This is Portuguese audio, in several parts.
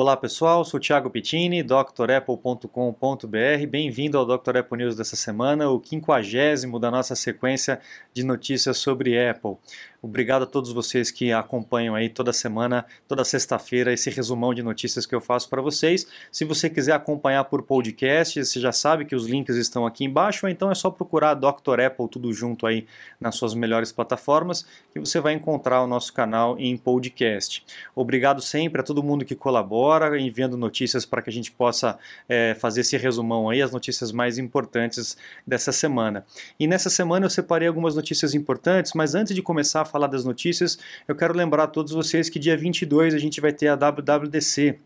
Olá pessoal, sou Thiago Pittini, drapple.com.br. Bem-vindo ao Dr. Apple News dessa semana, o quinquagésimo da nossa sequência de notícias sobre Apple. Obrigado a todos vocês que acompanham aí toda semana, toda sexta-feira, esse resumão de notícias que eu faço para vocês. Se você quiser acompanhar por podcast, você já sabe que os links estão aqui embaixo, ou então é só procurar Dr. Apple tudo junto aí nas suas melhores plataformas, que você vai encontrar o nosso canal em podcast. Obrigado sempre a todo mundo que colabora, enviando notícias para que a gente possa é, fazer esse resumão aí, as notícias mais importantes dessa semana. E nessa semana eu separei algumas notícias importantes, mas antes de começar falar das notícias, eu quero lembrar a todos vocês que dia 22 a gente vai ter a WWDC,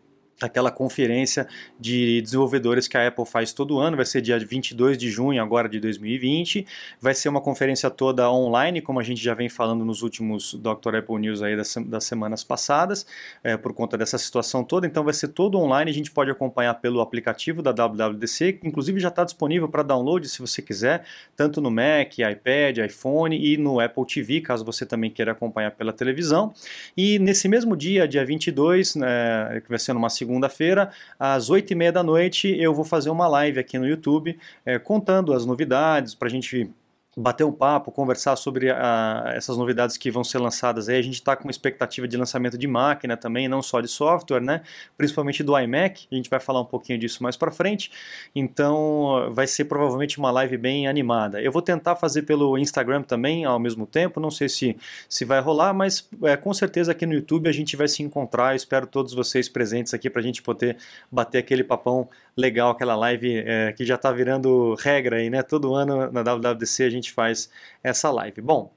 aquela conferência de desenvolvedores que a Apple faz todo ano, vai ser dia 22 de junho agora de 2020, vai ser uma conferência toda online, como a gente já vem falando nos últimos Dr. Apple News aí das, das semanas passadas, é, por conta dessa situação toda, então vai ser todo online, a gente pode acompanhar pelo aplicativo da WWDC, que inclusive já está disponível para download se você quiser, tanto no Mac, iPad, iPhone e no Apple TV, caso você também queira acompanhar pela televisão, e nesse mesmo dia, dia 22, né, que vai ser numa segunda segunda-feira, às 8h30 da noite, eu vou fazer uma live aqui no YouTube é, contando as novidades para a gente bater um papo, conversar sobre a, essas novidades que vão ser lançadas aí. A gente está com uma expectativa de lançamento de máquina também, não só de software, né? Principalmente do iMac. A gente vai falar um pouquinho disso mais para frente. Então, vai ser provavelmente uma live bem animada. Eu vou tentar fazer pelo Instagram também ao mesmo tempo. Não sei se, se vai rolar, mas é, com certeza aqui no YouTube a gente vai se encontrar. Eu espero todos vocês presentes aqui para a gente poder bater aquele papão legal, aquela live é, que já está virando regra aí, né? Todo ano na WWDC a gente faz essa live. Bom,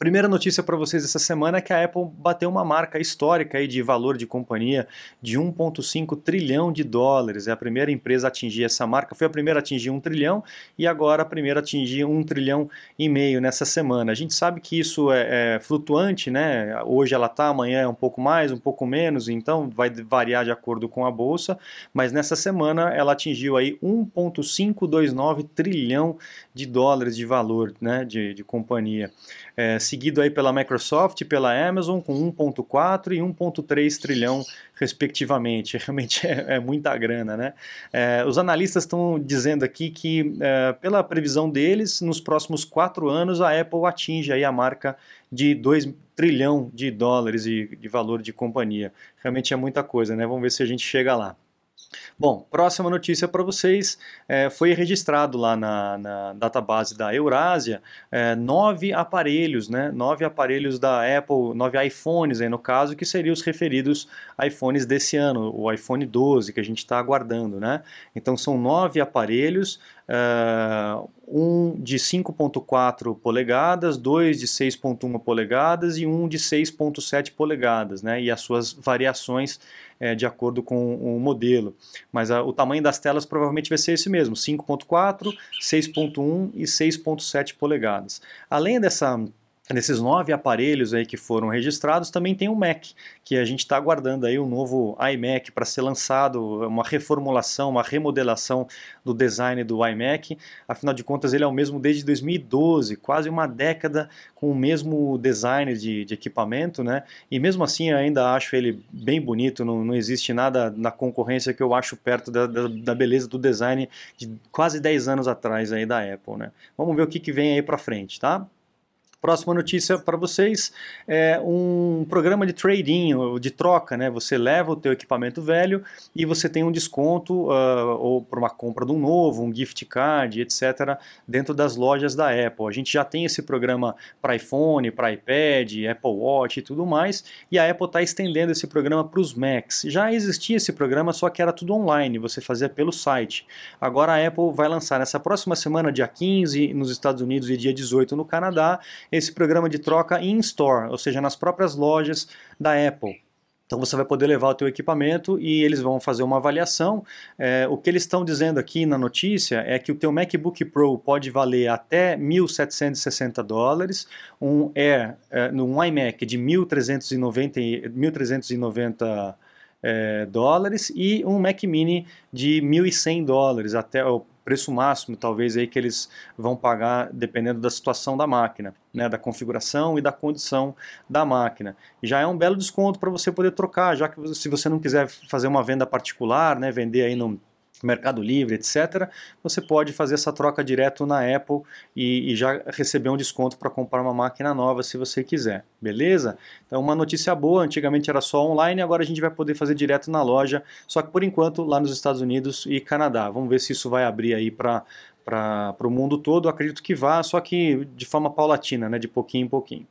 Primeira notícia para vocês essa semana é que a Apple bateu uma marca histórica aí de valor de companhia de 1,5 trilhão de dólares. É a primeira empresa a atingir essa marca. Foi a primeira a atingir um trilhão e agora a primeira a atingir um trilhão e meio nessa semana. A gente sabe que isso é, é flutuante, né? Hoje ela está, amanhã é um pouco mais, um pouco menos, então vai variar de acordo com a bolsa. Mas nessa semana ela atingiu aí 1,529 trilhão de dólares de valor, né? De, de companhia é, seguido aí pela Microsoft e pela Amazon com 1,4 e 1,3 trilhão respectivamente. Realmente é, é muita grana, né? É, os analistas estão dizendo aqui que, é, pela previsão deles, nos próximos quatro anos a Apple atinge aí a marca de 2 trilhão de dólares de, de valor de companhia. Realmente é muita coisa, né? Vamos ver se a gente chega lá. Bom, próxima notícia para vocês. É, foi registrado lá na, na database da Eurásia é, nove aparelhos, né? Nove aparelhos da Apple, nove iPhones aí no caso, que seriam os referidos iPhones desse ano, o iPhone 12 que a gente está aguardando, né? Então são nove aparelhos. Uh, um de 5.4 polegadas, dois de 6.1 polegadas e um de 6.7 polegadas, né? E as suas variações é, de acordo com o modelo. Mas a, o tamanho das telas provavelmente vai ser esse mesmo, 5.4, 6.1 e 6.7 polegadas. Além dessa Nesses nove aparelhos aí que foram registrados, também tem o Mac, que a gente está aguardando aí um novo iMac para ser lançado, uma reformulação, uma remodelação do design do iMac. Afinal de contas, ele é o mesmo desde 2012, quase uma década com o mesmo design de, de equipamento, né? E mesmo assim, ainda acho ele bem bonito, não, não existe nada na concorrência que eu acho perto da, da, da beleza do design de quase 10 anos atrás aí da Apple, né? Vamos ver o que, que vem aí para frente, tá? Próxima notícia para vocês é um programa de trading, de troca, né? Você leva o teu equipamento velho e você tem um desconto uh, ou para uma compra de um novo, um gift card, etc. dentro das lojas da Apple. A gente já tem esse programa para iPhone, para iPad, Apple Watch e tudo mais, e a Apple está estendendo esse programa para os Macs. Já existia esse programa, só que era tudo online, você fazia pelo site. Agora a Apple vai lançar nessa próxima semana, dia 15 nos Estados Unidos e dia 18 no Canadá, esse programa de troca in-store, ou seja, nas próprias lojas da Apple. Então você vai poder levar o teu equipamento e eles vão fazer uma avaliação. É, o que eles estão dizendo aqui na notícia é que o teu MacBook Pro pode valer até 1.760 dólares, um Air, é, um iMac de 1.390, 1.390 é, dólares e um Mac Mini de 1.100 dólares até preço máximo, talvez aí que eles vão pagar dependendo da situação da máquina, né, da configuração e da condição da máquina. Já é um belo desconto para você poder trocar, já que se você não quiser fazer uma venda particular, né, vender aí no Mercado Livre, etc., você pode fazer essa troca direto na Apple e, e já receber um desconto para comprar uma máquina nova se você quiser, beleza? Então, uma notícia boa: antigamente era só online, agora a gente vai poder fazer direto na loja, só que por enquanto lá nos Estados Unidos e Canadá. Vamos ver se isso vai abrir aí para para o mundo todo, acredito que vá, só que de forma paulatina, né, de pouquinho em pouquinho.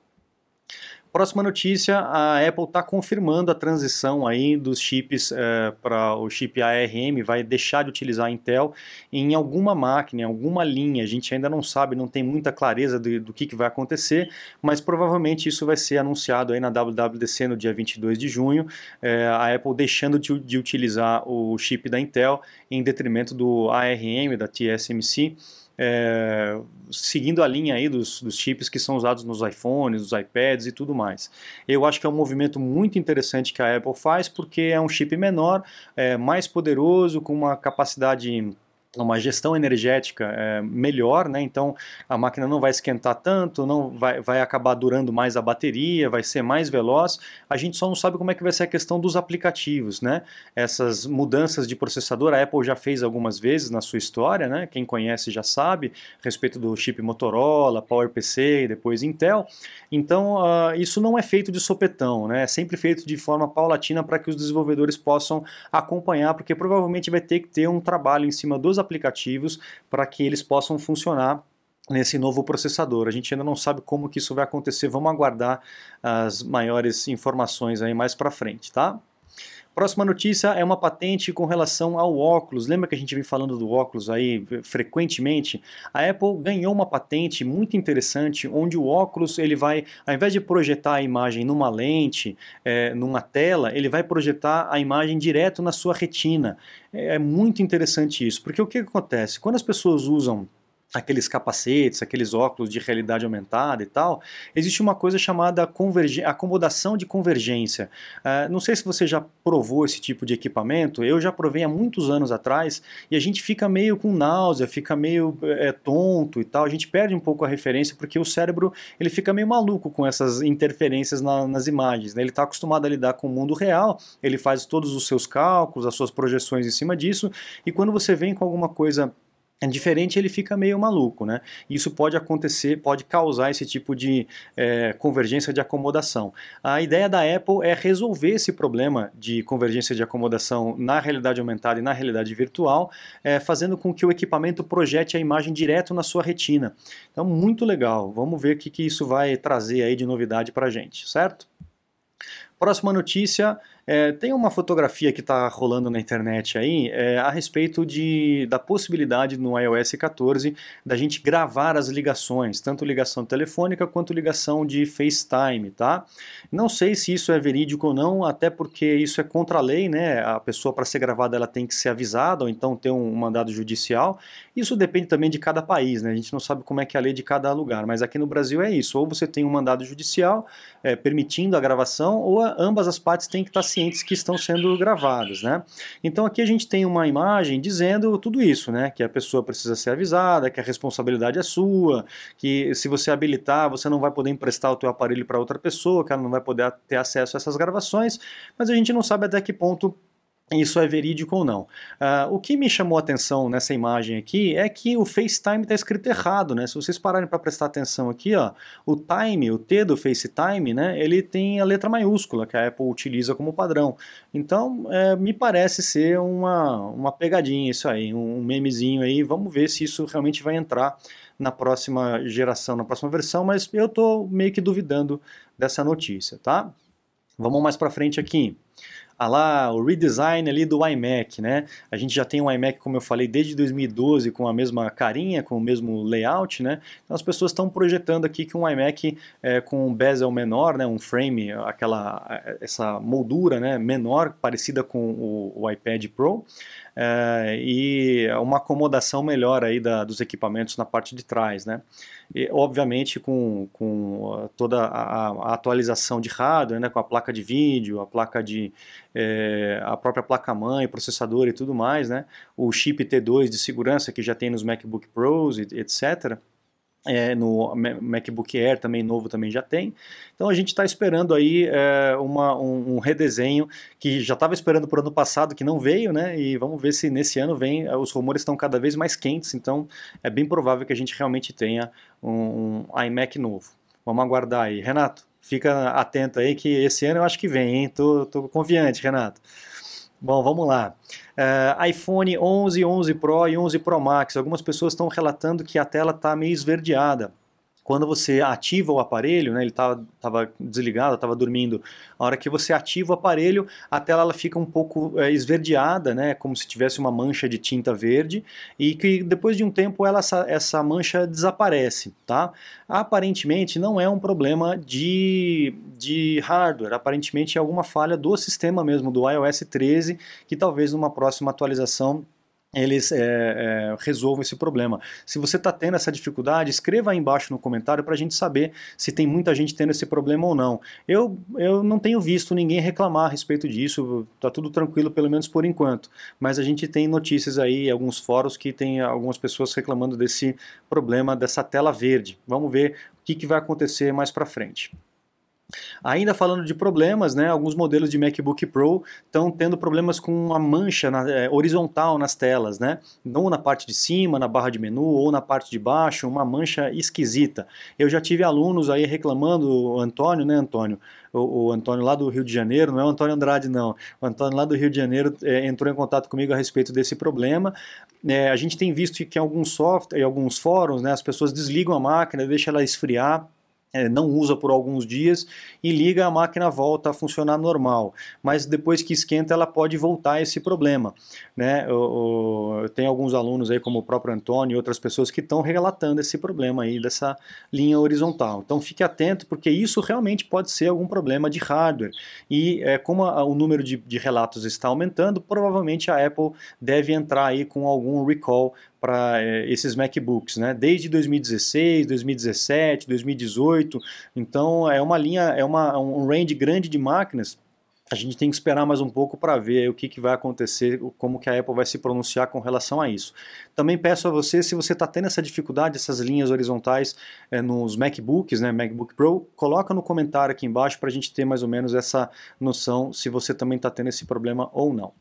Próxima notícia, a Apple está confirmando a transição aí dos chips é, para o chip ARM, vai deixar de utilizar a Intel em alguma máquina, em alguma linha. A gente ainda não sabe, não tem muita clareza do, do que, que vai acontecer, mas provavelmente isso vai ser anunciado aí na WWDC no dia 22 de junho, é, a Apple deixando de, de utilizar o chip da Intel em detrimento do ARM, da TSMC é, seguindo a linha aí dos, dos chips que são usados nos iPhones, nos iPads e tudo mais. Eu acho que é um movimento muito interessante que a Apple faz porque é um chip menor, é, mais poderoso, com uma capacidade uma gestão energética é, melhor, né? então a máquina não vai esquentar tanto, não vai, vai acabar durando mais a bateria, vai ser mais veloz. A gente só não sabe como é que vai ser a questão dos aplicativos, né? Essas mudanças de processador, a Apple já fez algumas vezes na sua história, né? Quem conhece já sabe, a respeito do chip Motorola, PowerPC e depois Intel. Então uh, isso não é feito de sopetão, né? É sempre feito de forma paulatina para que os desenvolvedores possam acompanhar, porque provavelmente vai ter que ter um trabalho em cima dos aplicativos para que eles possam funcionar nesse novo processador. A gente ainda não sabe como que isso vai acontecer, vamos aguardar as maiores informações aí mais para frente, tá? Próxima notícia é uma patente com relação ao óculos. Lembra que a gente vem falando do óculos aí frequentemente? A Apple ganhou uma patente muito interessante, onde o óculos ele vai, ao invés de projetar a imagem numa lente, é, numa tela, ele vai projetar a imagem direto na sua retina. É, é muito interessante isso, porque o que acontece? Quando as pessoas usam aqueles capacetes, aqueles óculos de realidade aumentada e tal, existe uma coisa chamada acomodação de convergência. Uh, não sei se você já provou esse tipo de equipamento, eu já provei há muitos anos atrás e a gente fica meio com náusea, fica meio é, tonto e tal, a gente perde um pouco a referência porque o cérebro ele fica meio maluco com essas interferências na, nas imagens. Né? Ele está acostumado a lidar com o mundo real, ele faz todos os seus cálculos, as suas projeções em cima disso e quando você vem com alguma coisa diferente, ele fica meio maluco, né? Isso pode acontecer, pode causar esse tipo de é, convergência de acomodação. A ideia da Apple é resolver esse problema de convergência de acomodação na realidade aumentada e na realidade virtual, é, fazendo com que o equipamento projete a imagem direto na sua retina. Então, muito legal. Vamos ver o que, que isso vai trazer aí de novidade para a gente, certo? Próxima notícia é, tem uma fotografia que está rolando na internet aí é, a respeito de, da possibilidade no iOS 14 da gente gravar as ligações, tanto ligação telefônica quanto ligação de FaceTime, tá? Não sei se isso é verídico ou não, até porque isso é contra a lei, né? A pessoa para ser gravada ela tem que ser avisada ou então ter um mandado judicial. Isso depende também de cada país, né? A gente não sabe como é que é a lei de cada lugar, mas aqui no Brasil é isso. Ou você tem um mandado judicial é, permitindo a gravação, ou ambas as partes têm que estar pacientes que estão sendo gravados, né? Então aqui a gente tem uma imagem dizendo tudo isso, né? Que a pessoa precisa ser avisada, que a responsabilidade é sua, que se você habilitar, você não vai poder emprestar o teu aparelho para outra pessoa, que ela não vai poder ter acesso a essas gravações, mas a gente não sabe até que ponto isso é verídico ou não. Uh, o que me chamou a atenção nessa imagem aqui é que o FaceTime está escrito errado, né? Se vocês pararem para prestar atenção aqui, ó, o time, o T do FaceTime, né, ele tem a letra maiúscula que a Apple utiliza como padrão. Então, é, me parece ser uma, uma pegadinha isso aí, um memezinho aí. Vamos ver se isso realmente vai entrar na próxima geração, na próxima versão, mas eu estou meio que duvidando dessa notícia, tá? Vamos mais para frente aqui ah lá, o redesign ali do iMac, né? A gente já tem um iMac, como eu falei, desde 2012 com a mesma carinha, com o mesmo layout, né? Então as pessoas estão projetando aqui que um iMac é, com um bezel menor, né? Um frame, aquela essa moldura, né? Menor, parecida com o, o iPad Pro. É, e uma acomodação melhor aí da, dos equipamentos na parte de trás, né? E, obviamente com, com toda a, a, atualização de hardware, né, com a placa de vídeo, a placa de é, a própria placa-mãe, processador e tudo mais, né, o chip T2 de segurança que já tem nos MacBook Pros, etc. É, no MacBook Air também novo também já tem. Então a gente está esperando aí é, uma, um, um, redesenho que já estava esperando por ano passado que não veio, né? E vamos ver se nesse ano vem. Os rumores estão cada vez mais quentes, então é bem provável que a gente realmente tenha um, um iMac novo. Vamos aguardar aí, Renato. Fica atento aí que esse ano eu acho que vem, hein? Tô, tô confiante, Renato. Bom, vamos lá. Uh, iPhone 11, 11 Pro e 11 Pro Max. Algumas pessoas estão relatando que a tela está meio esverdeada quando você ativa o aparelho, né, ele estava desligado, estava dormindo, a hora que você ativa o aparelho, a tela ela fica um pouco é, esverdeada, né, como se tivesse uma mancha de tinta verde, e que depois de um tempo ela, essa, essa mancha desaparece. Tá? Aparentemente não é um problema de, de hardware, aparentemente é alguma falha do sistema mesmo, do iOS 13, que talvez numa próxima atualização eles é, é, resolvam esse problema. Se você está tendo essa dificuldade, escreva aí embaixo no comentário para a gente saber se tem muita gente tendo esse problema ou não. Eu, eu não tenho visto ninguém reclamar a respeito disso, está tudo tranquilo, pelo menos por enquanto. Mas a gente tem notícias aí, alguns fóruns que tem algumas pessoas reclamando desse problema, dessa tela verde. Vamos ver o que, que vai acontecer mais para frente. Ainda falando de problemas, né, alguns modelos de MacBook Pro estão tendo problemas com uma mancha na, é, horizontal nas telas, né, não na parte de cima, na barra de menu, ou na parte de baixo, uma mancha esquisita. Eu já tive alunos aí reclamando, o Antônio, né, Antônio? O, o, Antônio lá do Rio de Janeiro, não é o Antônio Andrade, não. O Antônio lá do Rio de Janeiro é, entrou em contato comigo a respeito desse problema. É, a gente tem visto que em alguns softwares, em alguns fóruns, né, as pessoas desligam a máquina, deixam ela esfriar não usa por alguns dias e liga, a máquina volta a funcionar normal. Mas depois que esquenta, ela pode voltar esse problema. Né? Tem alguns alunos aí, como o próprio Antônio e outras pessoas que estão relatando esse problema aí dessa linha horizontal. Então fique atento, porque isso realmente pode ser algum problema de hardware. E é, como a, o número de, de relatos está aumentando, provavelmente a Apple deve entrar aí com algum recall para é, esses MacBooks, né? Desde 2016, 2017, 2018. Então é uma linha, é uma, um range grande de máquinas. A gente tem que esperar mais um pouco para ver o que, que vai acontecer, como que a Apple vai se pronunciar com relação a isso. Também peço a você, se você está tendo essa dificuldade, essas linhas horizontais é, nos MacBooks, né, MacBook Pro, coloca no comentário aqui embaixo para a gente ter mais ou menos essa noção se você também está tendo esse problema ou não.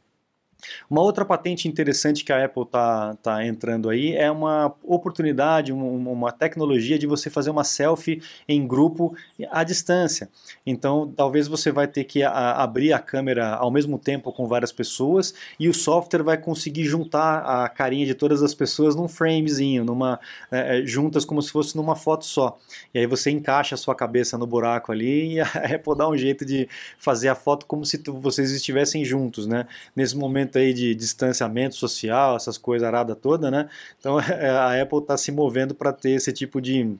Uma outra patente interessante que a Apple está tá entrando aí é uma oportunidade, uma, uma, tecnologia de você fazer uma selfie em grupo à distância. Então, talvez você vai ter que a, abrir a câmera ao mesmo tempo com várias pessoas e o software vai conseguir juntar a carinha de todas as pessoas num framezinho, numa, é, é juntas como se fosse numa foto só. E aí você encaixa a sua cabeça no buraco ali e a Apple dá um jeito de fazer a foto como se vocês estivessem juntos, né? Nesse momento momento aí de distanciamento social, essas coisas arada toda, né? Então é, a Apple está se movendo para ter esse tipo de,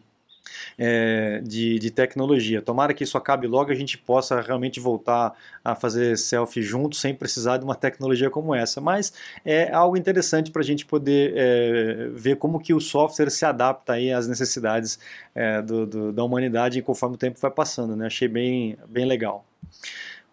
é, de, de, tecnologia. Tomara que isso acabe logo e a gente possa realmente voltar a fazer selfie junto sem precisar de uma tecnologia como essa. Mas é algo interessante para a gente poder é, ver como que o software se adapta aí às necessidades é, do, do, da humanidade conforme o tempo vai passando. Né? Achei bem, bem legal.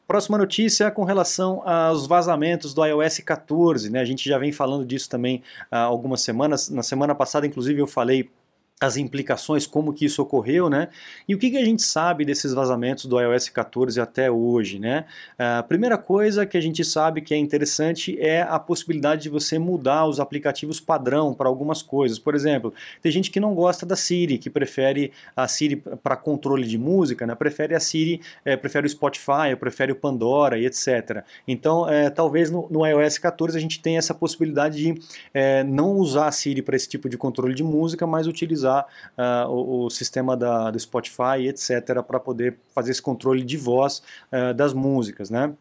Próxima notícia com relação aos vazamentos do iOS 14. Né? A gente já vem falando disso também há algumas semanas. Na semana passada, inclusive, eu falei as implicações, como que isso ocorreu, né? E o que, que a gente sabe desses vazamentos do iOS 14 até hoje, né? A primeira coisa que a gente sabe que é interessante é a possibilidade de você mudar os aplicativos padrão para algumas coisas. Por exemplo, tem gente que não gosta da Siri, que prefere a Siri para controle de música, né? Prefere a Siri, é, prefere o Spotify, prefere o Pandora e etc. Então, é, talvez no, no, iOS 14 a gente tenha essa possibilidade de é, não usar a Siri para esse tipo de controle de música, mas utilizar usar uh, o, o, sistema da, do Spotify, etc., para poder fazer esse controle de voz uh, das músicas, né?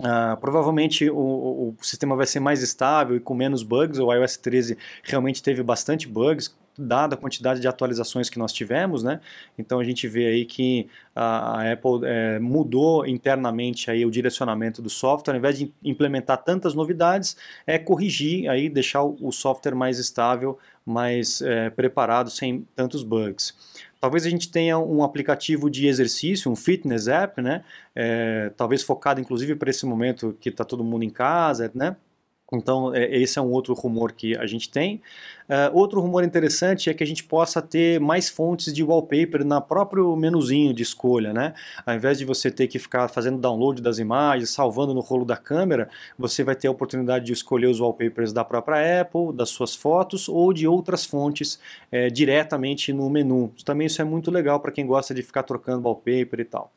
Uh, provavelmente o, o, sistema vai ser mais estável e com menos bugs. O iOS 13 realmente teve bastante bugs, dada a quantidade de atualizações que nós tivemos, né? Então a gente vê aí que a, Apple é, mudou internamente aí o direcionamento do software, ao invés de implementar tantas novidades, é corrigir aí, deixar o, o software mais estável, mais é, preparado, sem tantos bugs. Talvez a gente tenha um aplicativo de exercício, um fitness app, né? É, talvez focado inclusive para esse momento que está todo mundo em casa, né? Então, é, esse é um outro rumor que a gente tem. Uh, outro rumor interessante é que a gente possa ter mais fontes de wallpaper na próprio menuzinho de escolha, né? Ao invés de você ter que ficar fazendo download das imagens, salvando no rolo da câmera, você vai ter a oportunidade de escolher os wallpapers da própria Apple, das suas fotos ou de outras fontes é, diretamente no menu. Também isso é muito legal para quem gosta de ficar trocando wallpaper e tal.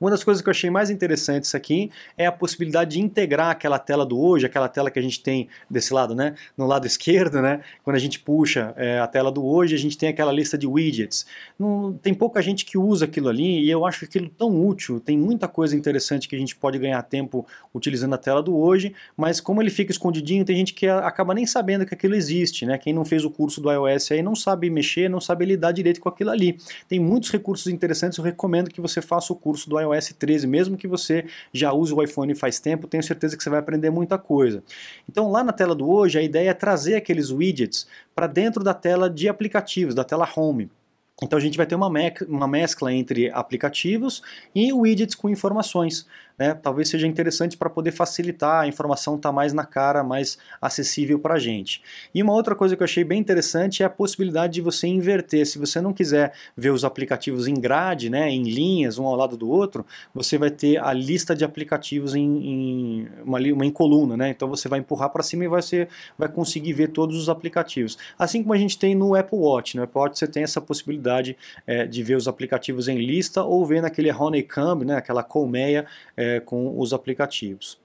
Uma das coisas que eu achei mais interessantes aqui é a possibilidade de integrar aquela tela do hoje, aquela tela que a gente tem desse lado, né? No lado esquerdo, né? Quando a gente puxa é, a tela do hoje, a gente tem aquela lista de widgets. Não, tem pouca gente que usa aquilo ali e eu acho aquilo tão útil. Tem muita coisa interessante que a gente pode ganhar tempo utilizando a tela do hoje, mas como ele fica escondidinho, tem gente que acaba nem sabendo que aquilo existe, né? Quem não fez o curso do iOS aí não sabe mexer, não sabe lidar direito com aquilo ali. Tem muitos recursos interessantes, eu recomendo que você faça o curso curso do iOS 13, mesmo que você já use o iPhone faz tempo, tenho certeza que você vai aprender muita coisa. Então lá na tela do hoje, a ideia é trazer aqueles widgets para dentro da tela de aplicativos, da tela Home. Então a gente vai ter uma, uma mescla entre aplicativos e widgets com informações né, talvez seja interessante para poder facilitar, a informação estar tá mais na cara, mais acessível para a gente. E uma outra coisa que eu achei bem interessante é a possibilidade de você inverter. Se você não quiser ver os aplicativos em grade, né, em linhas, um ao lado do outro, você vai ter a lista de aplicativos em, em uma, uma em coluna. Né? Então você vai empurrar para cima e você vai conseguir ver todos os aplicativos. Assim como a gente tem no Apple Watch. No Apple Watch você tem essa possibilidade é, de ver os aplicativos em lista ou ver naquele honeycomb, né, aquela colmeia, é, com os aplicativos.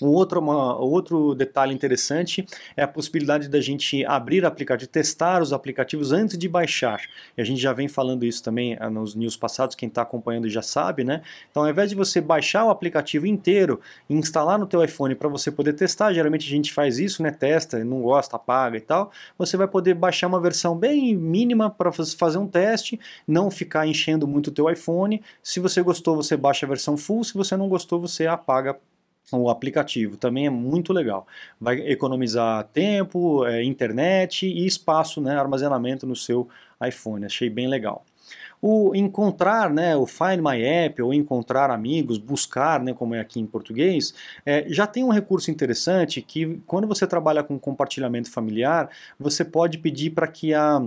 Um outro, uma, outro detalhe interessante é a possibilidade da gente abrir aplicativo, testar os aplicativos antes de baixar. E a gente já vem falando isso também ah, nos news passados, quem está acompanhando já sabe, né? Então, ao invés de você baixar o aplicativo inteiro e instalar no teu iPhone para você poder testar, geralmente a gente faz isso, né? Testa, não gosta, apaga e tal. Você vai poder baixar uma versão bem mínima para fazer um teste, não ficar enchendo muito o teu iPhone. Se você gostou, você baixa a versão full. Se você não gostou, você apaga o aplicativo também é muito legal. Vai economizar tempo, é, internet e espaço, né, armazenamento no seu iPhone. Achei bem legal. O encontrar, né, o Find My App, ou encontrar amigos, buscar, né, como é aqui em português, é, já tem um recurso interessante que quando você trabalha com compartilhamento familiar, você pode pedir para que a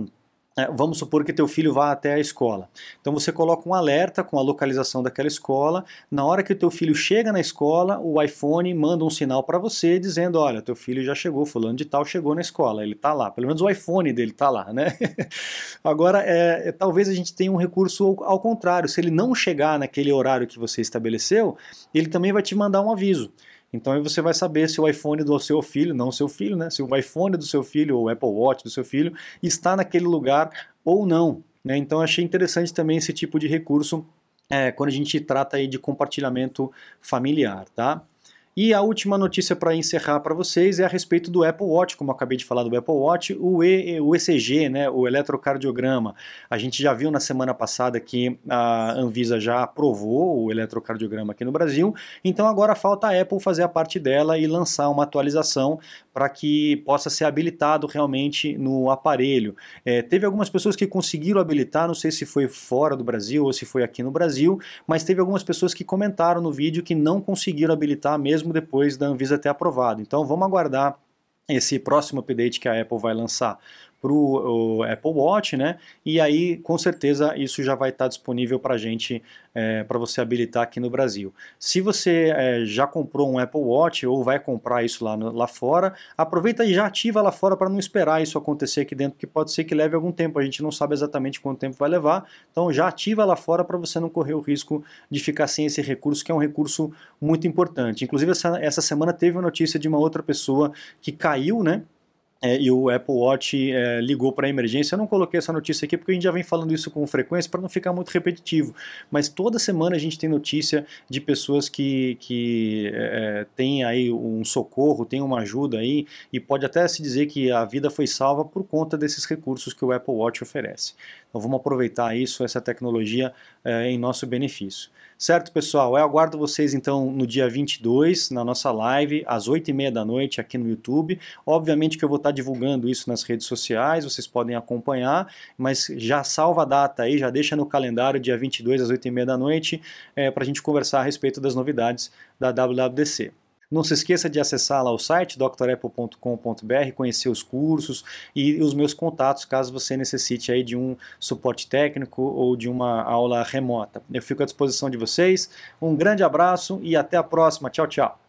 vamos supor que teu filho vá até a escola. Então você coloca um alerta com a localização daquela escola. Na hora que o teu filho chega na escola, o iPhone manda um sinal para você dizendo: olha, teu filho já chegou, fulano de tal chegou na escola, ele está lá. Pelo menos o iPhone dele está lá, né? Agora, é, é, talvez a gente tenha um recurso ao, ao contrário. Se ele não chegar naquele horário que você estabeleceu, ele também vai te mandar um aviso. Então aí você vai saber se o iPhone do seu filho, não seu filho, né? Se o iPhone do seu filho ou o Apple Watch do seu filho está naquele lugar ou não. Né? Então achei interessante também esse tipo de recurso é, quando a gente trata aí de compartilhamento familiar, tá? E a última notícia para encerrar para vocês é a respeito do Apple Watch, como eu acabei de falar do Apple Watch, o, e, o ECG, né, o eletrocardiograma. A gente já viu na semana passada que a Anvisa já aprovou o eletrocardiograma aqui no Brasil, então agora falta a Apple fazer a parte dela e lançar uma atualização para que possa ser habilitado realmente no aparelho. É, teve algumas pessoas que conseguiram habilitar, não sei se foi fora do Brasil ou se foi aqui no Brasil, mas teve algumas pessoas que comentaram no vídeo que não conseguiram habilitar mesmo depois da Anvisa ter aprovado. Então vamos aguardar esse próximo update que a Apple vai lançar para o Apple Watch, né? E aí, com certeza, isso já vai estar disponível para a gente, é, para você habilitar aqui no Brasil. Se você é, já comprou um Apple Watch ou vai comprar isso lá, no, lá fora, aproveita e já ativa lá fora para não esperar isso acontecer aqui dentro, que pode ser que leve algum tempo. A gente não sabe exatamente quanto tempo vai levar, então já ativa lá fora para você não correr o risco de ficar sem esse recurso, que é um recurso muito importante. Inclusive, essa, essa semana teve a notícia de uma outra pessoa que caiu, né? É, e o Apple Watch é, ligou para a emergência. Eu não coloquei essa notícia aqui porque a gente já vem falando isso com frequência para não ficar muito repetitivo. Mas toda semana a gente tem notícia de pessoas que, que é, têm aí um socorro, têm uma ajuda aí e pode até se dizer que a vida foi salva por conta desses recursos que o Apple Watch oferece. Então vamos aproveitar isso, essa tecnologia é, em nosso benefício. Certo, pessoal? Eu aguardo vocês então no dia 22, na nossa live, às 8h30 da noite aqui no YouTube. Obviamente que eu vou estar divulgando isso nas redes sociais, vocês podem acompanhar, mas já salva a data aí, já deixa no calendário dia 22 às 8h30 da noite é, para a gente conversar a respeito das novidades da WWDC. Não se esqueça de acessar lá o site drapple.com.br, conhecer os cursos e os meus contatos caso você necessite aí de um suporte técnico ou de uma aula remota. Eu fico à disposição de vocês. Um grande abraço e até a próxima. Tchau, tchau.